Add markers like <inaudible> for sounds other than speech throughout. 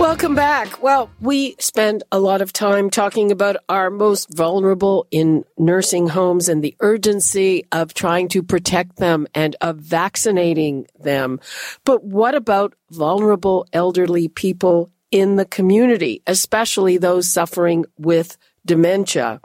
Welcome back. Well, we spend a lot of time talking about our most vulnerable in nursing homes and the urgency of trying to protect them and of vaccinating them. But what about vulnerable elderly people in the community, especially those suffering with dementia?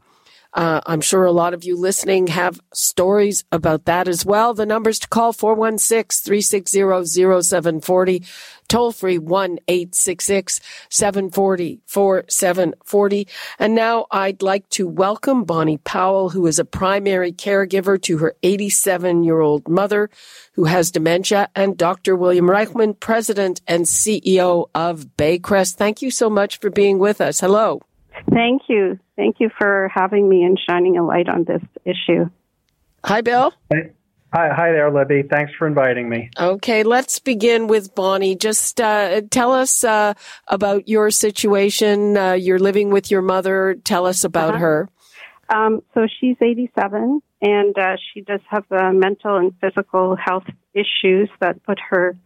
Uh, I'm sure a lot of you listening have stories about that as well. The numbers to call 416-360-0740, toll free 1-866-740-4740. And now I'd like to welcome Bonnie Powell, who is a primary caregiver to her 87 year old mother who has dementia and Dr. William Reichman, president and CEO of Baycrest. Thank you so much for being with us. Hello. Thank you. Thank you for having me and shining a light on this issue. Hi, Bill. Hi, hi there, Libby. Thanks for inviting me. Okay, let's begin with Bonnie. Just uh, tell us uh, about your situation. Uh, you're living with your mother. Tell us about Uh-huh. her. Um, so she's 87, and uh, she does have uh, mental and physical health issues that put her,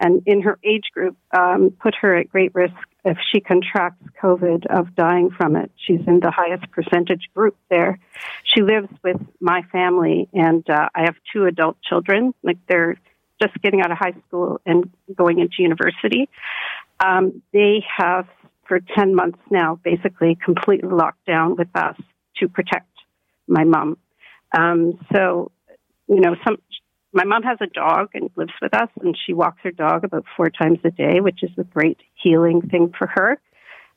and in her age group, um, put her at great risk if she contracts COVID of dying from it. She's in the highest percentage group there. She lives with my family, and uh, I have two adult children. Like they're just getting out of high school and going into university. Um, they have, for 10 months now, basically completely locked down with us to protect my mom. Um, so, you know, some, my mom has a dog and lives with us, and she walks her dog about four times a day, which is a great healing thing for her.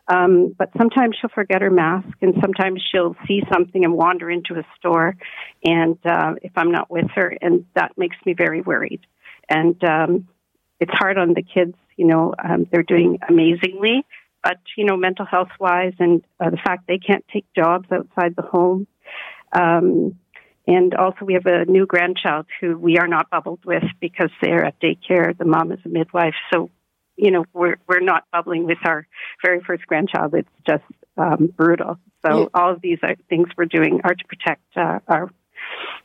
Um, but sometimes she'll forget her mask, and sometimes she'll see something and wander into a store. And uh, if I'm not with her, and that makes me very worried. And um, it's hard on the kids. You know, um, they're doing amazingly, but you know, mental health wise, and uh, the fact they can't take jobs outside the home. Um, and also, we have a new grandchild who we are not bubbled with because they're at daycare. The mom is a midwife, so you know we're we're not bubbling with our very first grandchild. It's just um, brutal. So Yeah. all of these are things we're doing are to protect uh, our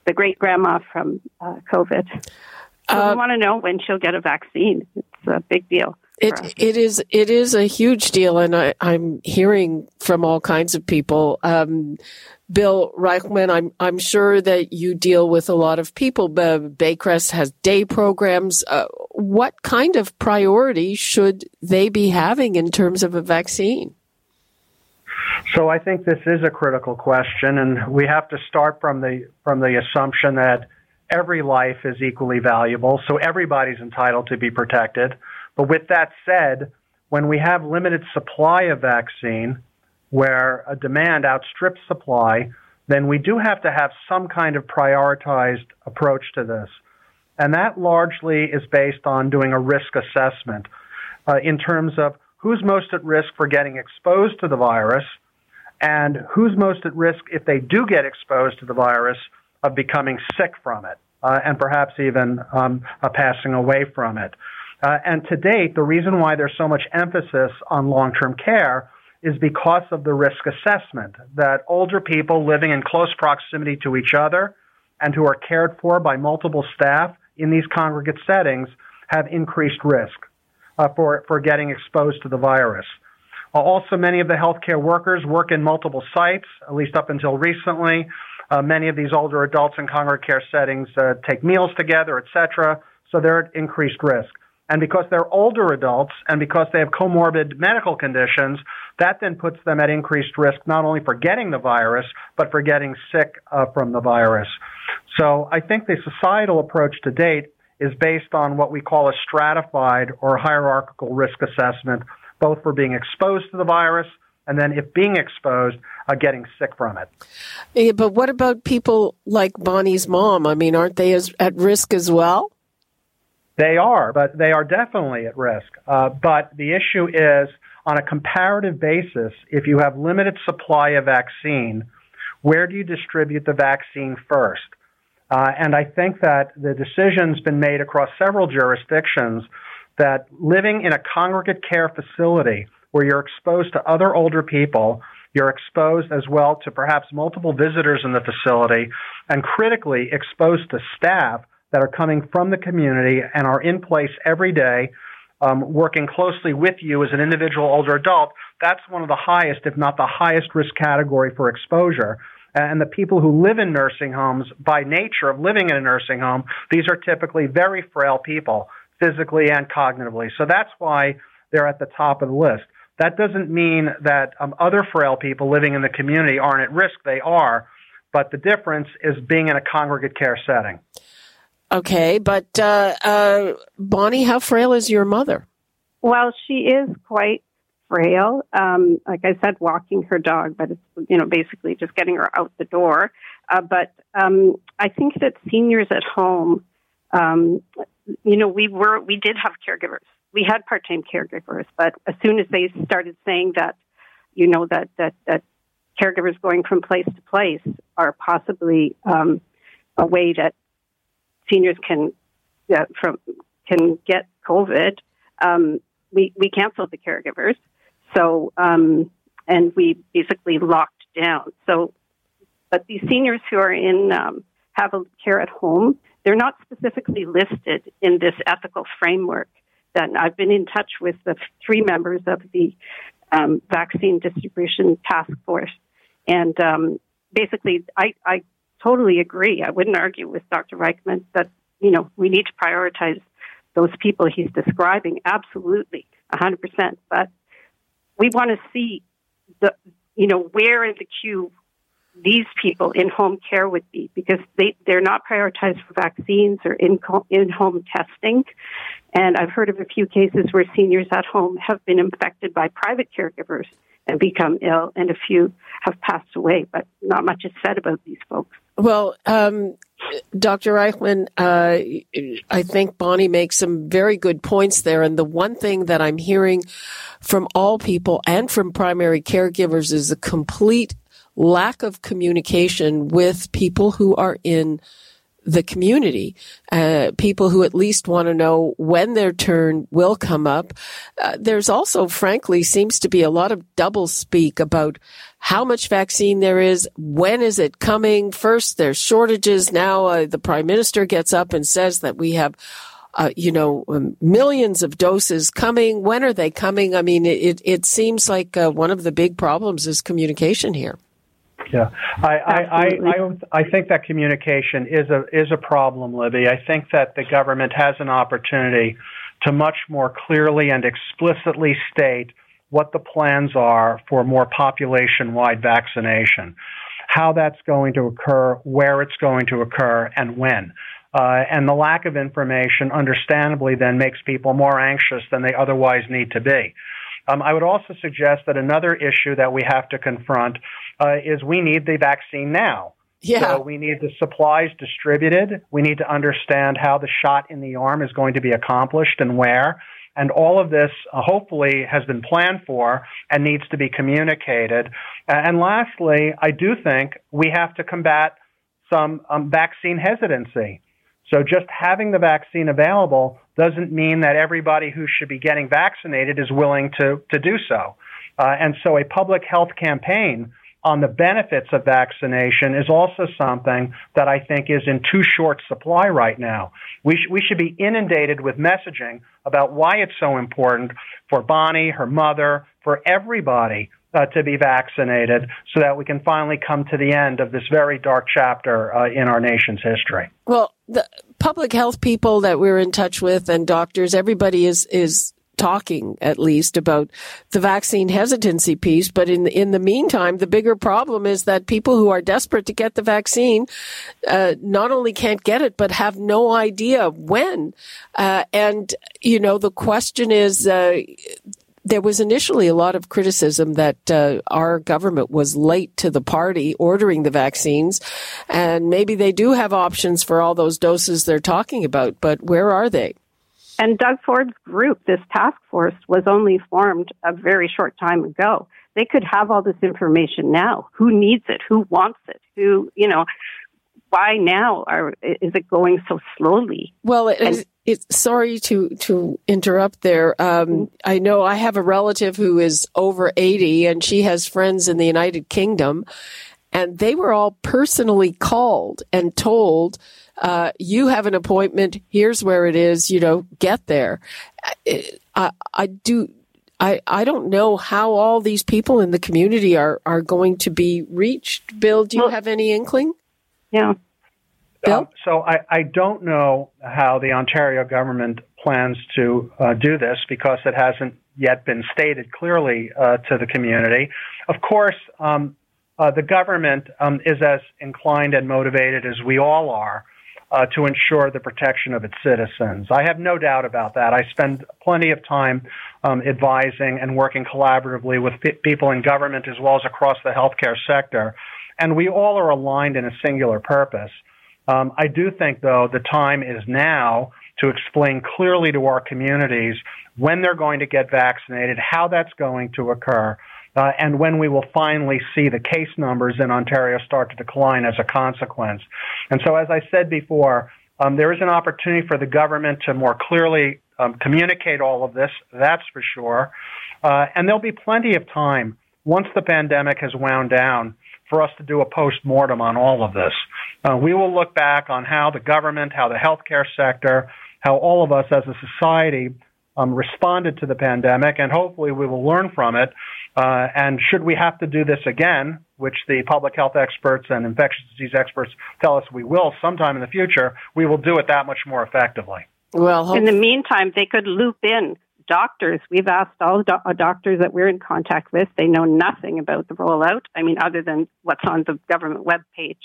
the great grandma from uh, COVID. So Uh, we want to know when she'll get a vaccine. It's a big deal. For us. It it is it is a huge deal, and I, I'm hearing from all kinds of people. Um, Bill Reichman, I'm I'm sure that you deal with a lot of people. Baycrest has day programs. Uh, what kind of priority should they be having in terms of a vaccine? So I think this is a critical question, and we have to start from the from the assumption that every life is equally valuable, so everybody's entitled to be protected. But with that said, when we have limited supply of vaccine, where a demand outstrips supply, then we do have to have some kind of prioritized approach to this. And that largely is based on doing a risk assessment uh, in terms of who's most at risk for getting exposed to the virus and who's most at risk if they do get exposed to the virus of becoming sick from it uh, and perhaps even um, uh, passing away from it. Uh, and to date, the reason why there's so much emphasis on long-term care is because of the risk assessment that older people living in close proximity to each other and who are cared for by multiple staff in these congregate settings have increased risk uh, for, for getting exposed to the virus. Uh, also, many of the healthcare workers work in multiple sites, at least up until recently. Uh, many of these older adults in congregate care settings uh, take meals together, etc., so they're at increased risk. And because they're older adults and because they have comorbid medical conditions, that then puts them at increased risk not only for getting the virus, but for getting sick uh, from the virus. So I think the societal approach to date is based on what we call a stratified or hierarchical risk assessment, both for being exposed to the virus and then if being exposed, uh, getting sick from it. Yeah, but what about people like Bonnie's mom? I mean, aren't they as, at risk as well? They are, but they are definitely at risk. Uh, but the issue is on a comparative basis, if you have limited supply of vaccine, where do you distribute the vaccine first? Uh, and I think that the decision's been made across several jurisdictions that living in a congregate care facility where you're exposed to other older people, you're exposed as well to perhaps multiple visitors in the facility, and critically exposed to staff that are coming from the community and are in place every day, um, working closely with you as an individual older adult. That's one of the highest, if not the highest risk category for exposure and the people who live in nursing homes by nature of living in a nursing home, these are typically very frail people, physically and cognitively. So that's why they're at the top of the list. That doesn't mean that um, other frail people living in the community aren't at risk. They are. But the difference is being in a congregate care setting. Okay, but uh, uh, Bonnie, how frail is your mother? Well, she is quite frail. Um, like I said, walking her dog, but it's you know basically just getting her out the door. Uh, but um, I think that seniors at home, um, you know, we were we did have caregivers. We had part-time caregivers, but as soon as they started saying that, you know, that that that caregivers going from place to place are possibly um, a way that seniors can uh, from can get COVID. Um, we, we canceled the caregivers. So, um, and we basically locked down. So, but these seniors who are in um, have a care at home, they're not specifically listed in this ethical framework. That I've been in touch with the three members of the um, vaccine distribution task force, and um, basically, I, I totally agree. I wouldn't argue with Dr. Reichman that you know we need to prioritize those people he's describing. Absolutely, 100%. But we want to see the, you know, where in the queue these people in home care would be because they, they're not prioritized for vaccines or in, in home testing. And I've heard of a few cases where seniors at home have been infected by private caregivers and become ill, and a few have passed away, but not much is said about these folks. Well, um, Dr. Reichman, uh, I think Bonnie makes some very good points there. And the one thing that I'm hearing from all people and from primary caregivers is a complete lack of communication with people who are in the community, uh, people who at least want to know when their turn will come up. Uh, there's also, frankly, seems to be a lot of double speak about how much vaccine there is, when is it coming. First, there's shortages. Now, uh, the prime minister gets up and says that we have uh, you know, um, millions of doses coming. When are they coming? I mean, it, it seems like uh, one of the big problems is communication here. Yeah, I, I, I, I, I think that communication is a is a problem, Libby. I think that the government has an opportunity to much more clearly and explicitly state what the plans are for more population-wide vaccination, how that's going to occur, where it's going to occur, and when. Uh, and the lack of information, understandably, then makes people more anxious than they otherwise need to be. Um, I would also suggest that another issue that we have to confront uh, is we need the vaccine now. Yeah. So we need the supplies distributed. We need to understand how the shot in the arm is going to be accomplished and where. And all of this uh, hopefully has been planned for and needs to be communicated. And lastly, I do think we have to combat some um, vaccine hesitancy. So just having the vaccine available doesn't mean that everybody who should be getting vaccinated is willing to, to do so. Uh, and so a public health campaign on the benefits of vaccination is also something that I think is in too short supply right now. We, sh- we should be inundated with messaging about why it's so important for Bonnie, her mother, for everybody uh, to be vaccinated so that we can finally come to the end of this very dark chapter uh, in our nation's history. Well, the public health people that we're in touch with and doctors, everybody is, is talking at least about the vaccine hesitancy piece. But in in the meantime, the bigger problem is that people who are desperate to get the vaccine uh, not only can't get it, but have no idea when. Uh, and you know, the question is. Uh, there was initially a lot of criticism that uh, our government was late to the party ordering the vaccines, and maybe they do have options for all those doses they're talking about, but where are they? And Doug Ford's group, this task force, was only formed a very short time ago. They could have all this information now. Who needs it? Who wants it? Who, you know, why now are, is it going so slowly? Well, it, and, it's sorry to to interrupt there. Um, mm-hmm. I know I have a relative who is over eighty, and she has friends in the United Kingdom, and they were all personally called and told, uh, "You have an appointment. Here's where it is. You know, get there." I, I do. I, I don't know how all these people in the community are, are going to be reached. Bill, do you well, have any inkling? Yeah. Bill? Um, so I, I don't know how the Ontario government plans to uh, do this because it hasn't yet been stated clearly uh, to the community. Of course, um, uh, the government um, is as inclined and motivated as we all are uh, to ensure the protection of its citizens. I have no doubt about that. I spend plenty of time um, advising and working collaboratively with people in government as well as across the healthcare sector. And we all are aligned in a singular purpose. Um, I do think, though, the time is now to explain clearly to our communities when they're going to get vaccinated, how that's going to occur, uh, and when we will finally see the case numbers in Ontario start to decline as a consequence. And so, as I said before, um, there is an opportunity for the government to more clearly um, communicate all of this, that's for sure. Uh, and there'll be plenty of time once the pandemic has wound down for us to do a post mortem on all of this. Uh, we will look back on how the government, how the healthcare sector, how all of us as a society um, responded to the pandemic, and hopefully we will learn from it. Uh, and should we have to do this again, which the public health experts and infectious disease experts tell us we will sometime in the future, we will do it that much more effectively. Well, in the meantime, they could loop in doctors, we've asked all the do- uh, doctors that we're in contact with. They know nothing about the rollout. I mean, other than what's on the government web page.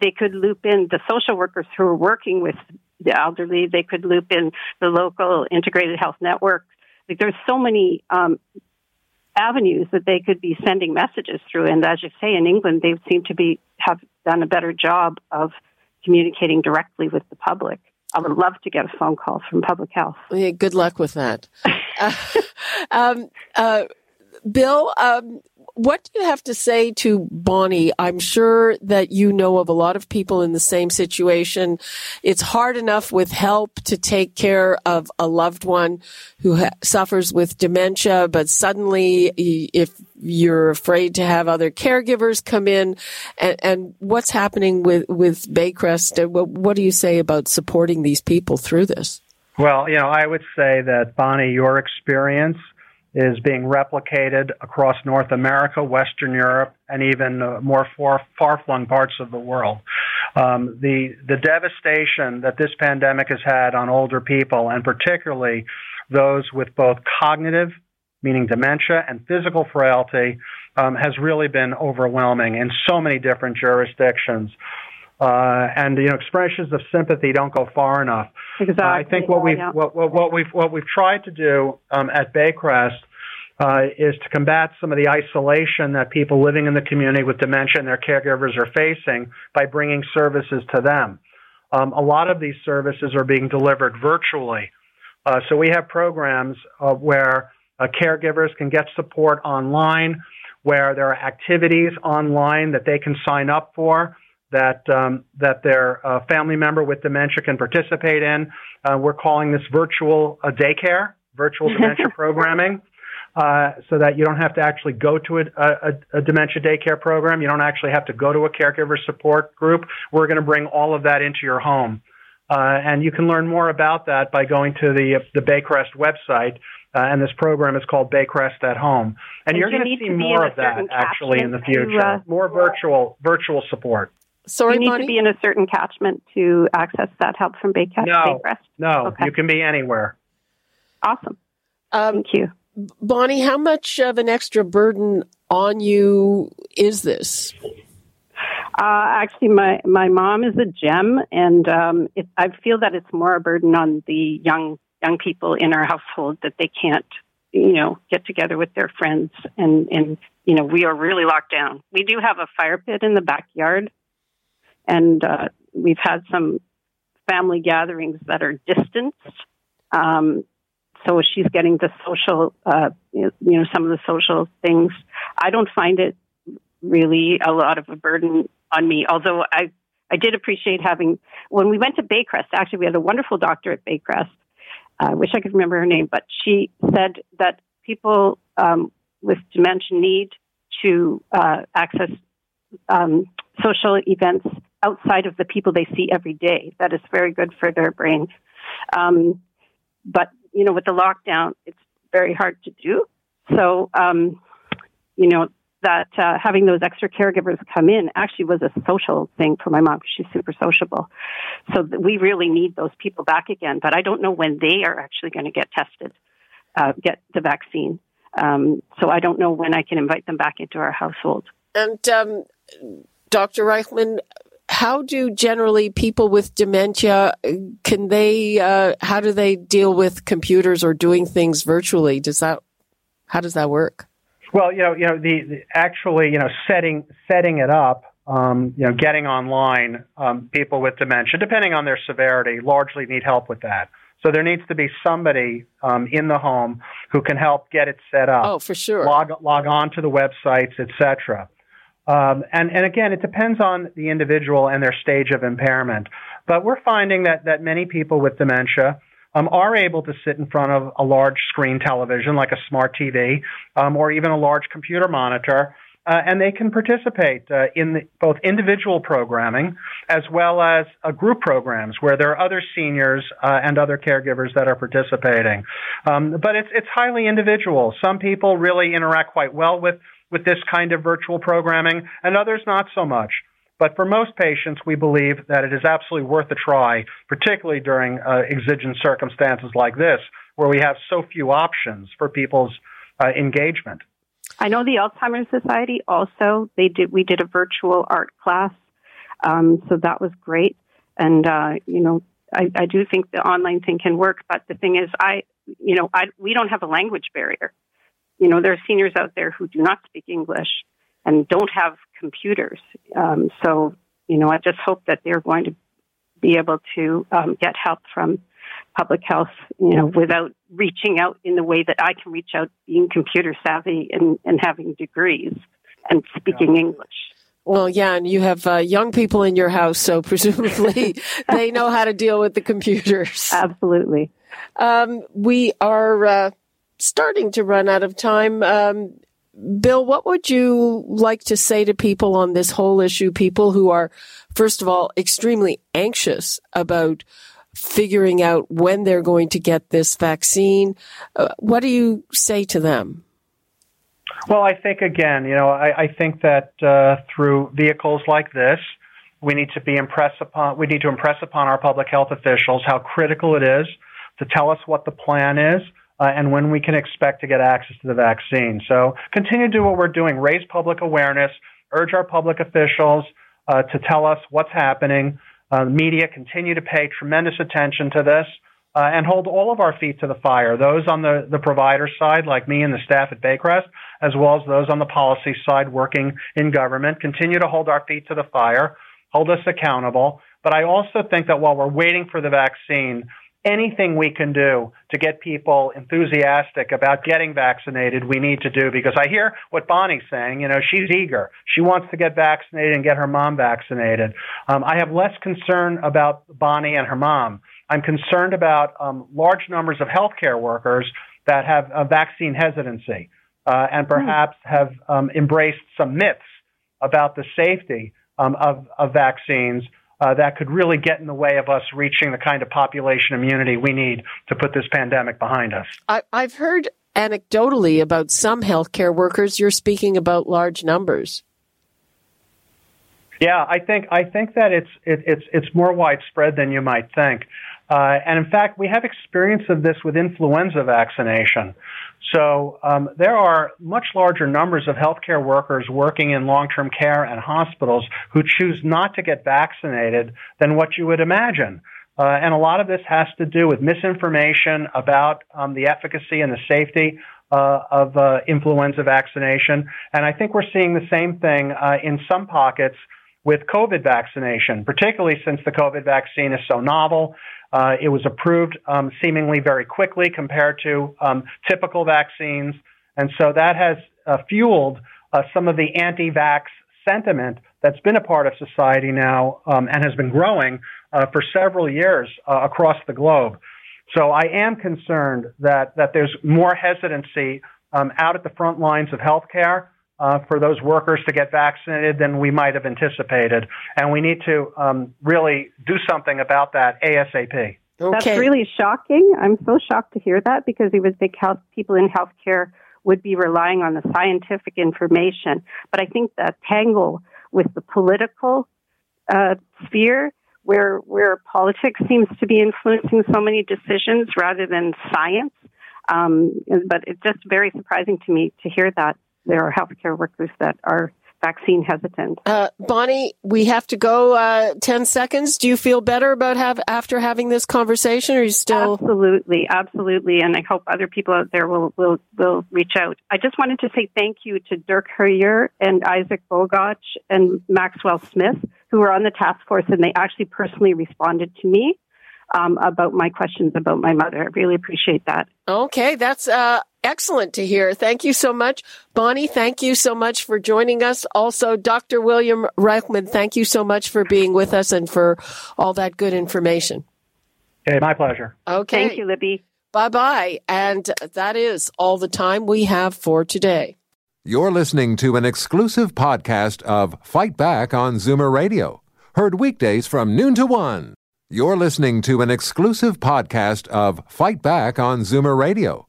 They could loop in the social workers who are working with the elderly. They could loop in the local integrated health network. Like, there's so many um, avenues that they could be sending messages through. And as you say, in England, they seem to be have done a better job of communicating directly with the public. I would love to get a phone call from public health. Yeah, good luck with that. <laughs> uh, um, uh, Bill, um, what do you have to say to Bonnie? I'm sure that you know of a lot of people in the same situation. It's hard enough with help to take care of a loved one who ha- suffers with dementia, but suddenly if you're afraid to have other caregivers come in and, and what's happening with, with Baycrest, what, what do you say about supporting these people through this? Well, you know, I would say that Bonnie, your experience is being replicated across North America, Western Europe, and even uh, more far, far-flung parts of the world. Um, the the devastation that this pandemic has had on older people, and particularly those with both cognitive, meaning dementia, and physical frailty, um, has really been overwhelming in so many different jurisdictions. Uh, and you know, expressions of sympathy don't go far enough. Exactly. Uh, I think what we've what, what, what, we've what we've tried to do um, at Baycrest uh, is to combat some of the isolation that people living in the community with dementia and their caregivers are facing by bringing services to them. Um, a lot of these services are being delivered virtually. Uh, so we have programs uh, where uh, caregivers can get support online, where there are activities online that they can sign up for that um, that their uh, family member with dementia can participate in. Uh, we're calling this virtual uh, daycare, virtual <laughs> dementia programming, uh, so that you don't have to actually go to a, a, a, dementia daycare program. You don't actually have to go to a caregiver support group. We're going to bring all of that into your home. Uh, and you can learn more about that by going to the the Baycrest website. Uh, and this program is called Baycrest at Home. And, and you're going to see more of that actually in the future. To, more virtual virtual support. Sorry, you need Bonnie? to be in a certain catchment to access that help from Baycrest. No, Baycrest? no, okay. you can be anywhere. Awesome. Um, Thank you, Bonnie. How much of an extra burden on you is this? Uh, actually, my my mom is a gem, and um, it, I feel that it's more a burden on the young young people in our household that they can't, you know, get together with their friends, and and you know, we are really locked down. We do have a fire pit in the backyard and uh, we've had some family gatherings that are distanced. Um, so she's getting the social, uh, you know, some of the social things. I don't find it really a lot of a burden on me, although I, I did appreciate having, when we went to Baycrest, actually, we had a wonderful doctor at Baycrest. Uh, I wish I could remember her name, but she said that people um, with dementia need to uh, access um, social events outside of the people they see every day. That is very good for their brains. Um, but you know, with the lockdown, it's very hard to do. So, um, you know, that uh, having those extra caregivers come in actually was a social thing for my mom because she's super sociable. So we really need those people back again. But I don't know when they are actually going to get tested, uh, get the vaccine. Um, so I don't know when I can invite them back into our household. And um, Dr. Reichman, how do generally people with dementia can they uh, how do they deal with computers or doing things virtually? Does that how does that work? Well you know you know the, the actually you know setting setting it up um, you know getting online um, people with dementia depending on their severity largely need help with that. So there needs to be somebody um, in the home who can help get it set up. Oh for sure. Log log on to the websites etc um, and, and again, it depends on the individual and their stage of impairment. But we're finding that, that many people with dementia um, are able to sit in front of a large screen television like a smart TV um, or even a large computer monitor. Uh, and they can participate uh, in the, both individual programming as well as uh, group programs where there are other seniors uh, and other caregivers that are participating. Um, but it's it's highly individual. Some people really interact quite well with with this kind of virtual programming, and others not so much. But for most patients, we believe that it is absolutely worth a try, particularly during uh, exigent circumstances like this, where we have so few options for people's uh, engagement. I know the Alzheimer's Society also they did we did a virtual art class, um, so that was great. And uh, you know, I, I do think the online thing can work, but the thing is, I you know, I we don't have a language barrier you know, there are seniors out there who do not speak English and don't have computers. Um, so, you know, I just hope that they're going to be able to um, get help from public health, you know, without reaching out in the way that I can reach out, being computer savvy and, and having degrees and speaking yeah. English. Well, yeah, and you have uh, young people in your house, so presumably <laughs> they know how to deal with the computers. Absolutely. Um, we are uh, starting to run out of time. Um, Bill, what would you like to say to people on this whole issue? People who are, first of all, extremely anxious about figuring out when they're going to get this vaccine. Uh, what do you say to them? Well, I think again, you know, I, I think that uh, through vehicles like this, we need to be impress upon we need to impress upon our public health officials how critical it is to tell us what the plan is uh, and when we can expect to get access to the vaccine. So continue to do what we're doing, raise public awareness, urge our public officials uh, to tell us what's happening. Uh, media continue to pay tremendous attention to this. Uh, and hold all of our feet to the fire. Those on the, the provider side, like me and the staff at Baycrest, as well as those on the policy side working in government, continue to hold our feet to the fire, hold us accountable. But I also think that while we're waiting for the vaccine, anything we can do to get people enthusiastic about getting vaccinated, we need to do because I hear what Bonnie's saying. You know, she's eager. She wants to get vaccinated and get her mom vaccinated. Um, I have less concern about Bonnie and her mom. I'm concerned about um, large numbers of healthcare workers that have a vaccine hesitancy uh, and perhaps have um, embraced some myths about the safety um, of, of vaccines uh, that could really get in the way of us reaching the kind of population immunity we need to put this pandemic behind us. I, I've heard anecdotally about some healthcare workers. You're speaking about large numbers. Yeah, I think I think that it's it, it's it's more widespread than you might think. Uh, and in fact, we have experience of this with influenza vaccination. So um, there are much larger numbers of healthcare workers working in long-term care and hospitals who choose not to get vaccinated than what you would imagine. Uh, and a lot of this has to do with misinformation about um, the efficacy and the safety uh, of uh, influenza vaccination. And I think we're seeing the same thing uh, in some pockets with COVID vaccination, particularly since the COVID vaccine is so novel Uh, it was approved um, seemingly very quickly compared to um, typical vaccines. And so that has uh, fueled uh, some of the anti vax sentiment that's been a part of society now um, and has been growing uh, for several years uh, across the globe. So I am concerned that, that there's more hesitancy um, out at the front lines of healthcare uh, for those workers to get vaccinated than we might have anticipated. And we need to um, really do something about that ASAP. Okay. That's really shocking. I'm so shocked to hear that because you would think health people in healthcare would be relying on the scientific information. But I think that tangle with the political uh, sphere, where where politics seems to be influencing so many decisions rather than science. Um, but it's just very surprising to me to hear that there are healthcare workers that are vaccine hesitant. Uh, Bonnie, we have to go uh, 10 seconds. Do you feel better about have after having this conversation or are you still Absolutely, absolutely and I hope other people out there will will will reach out. I just wanted to say thank you to Dirk Huyer and Isaac Bogoch and Maxwell Smith who were on the task force and they actually personally responded to me. Um, about my questions about my mother. I really appreciate that. Okay, that's uh, excellent to hear. Thank you so much. Bonnie, thank you so much for joining us. Also, Dr. William Reichman, thank you so much for being with us and for all that good information. Okay, my pleasure. Okay. Thank you, Libby. Bye bye. And that is all the time we have for today. You're listening to an exclusive podcast of Fight Back on Zoomer Radio, heard weekdays from noon to one. You're listening to an exclusive podcast of Fight Back on Zoomer Radio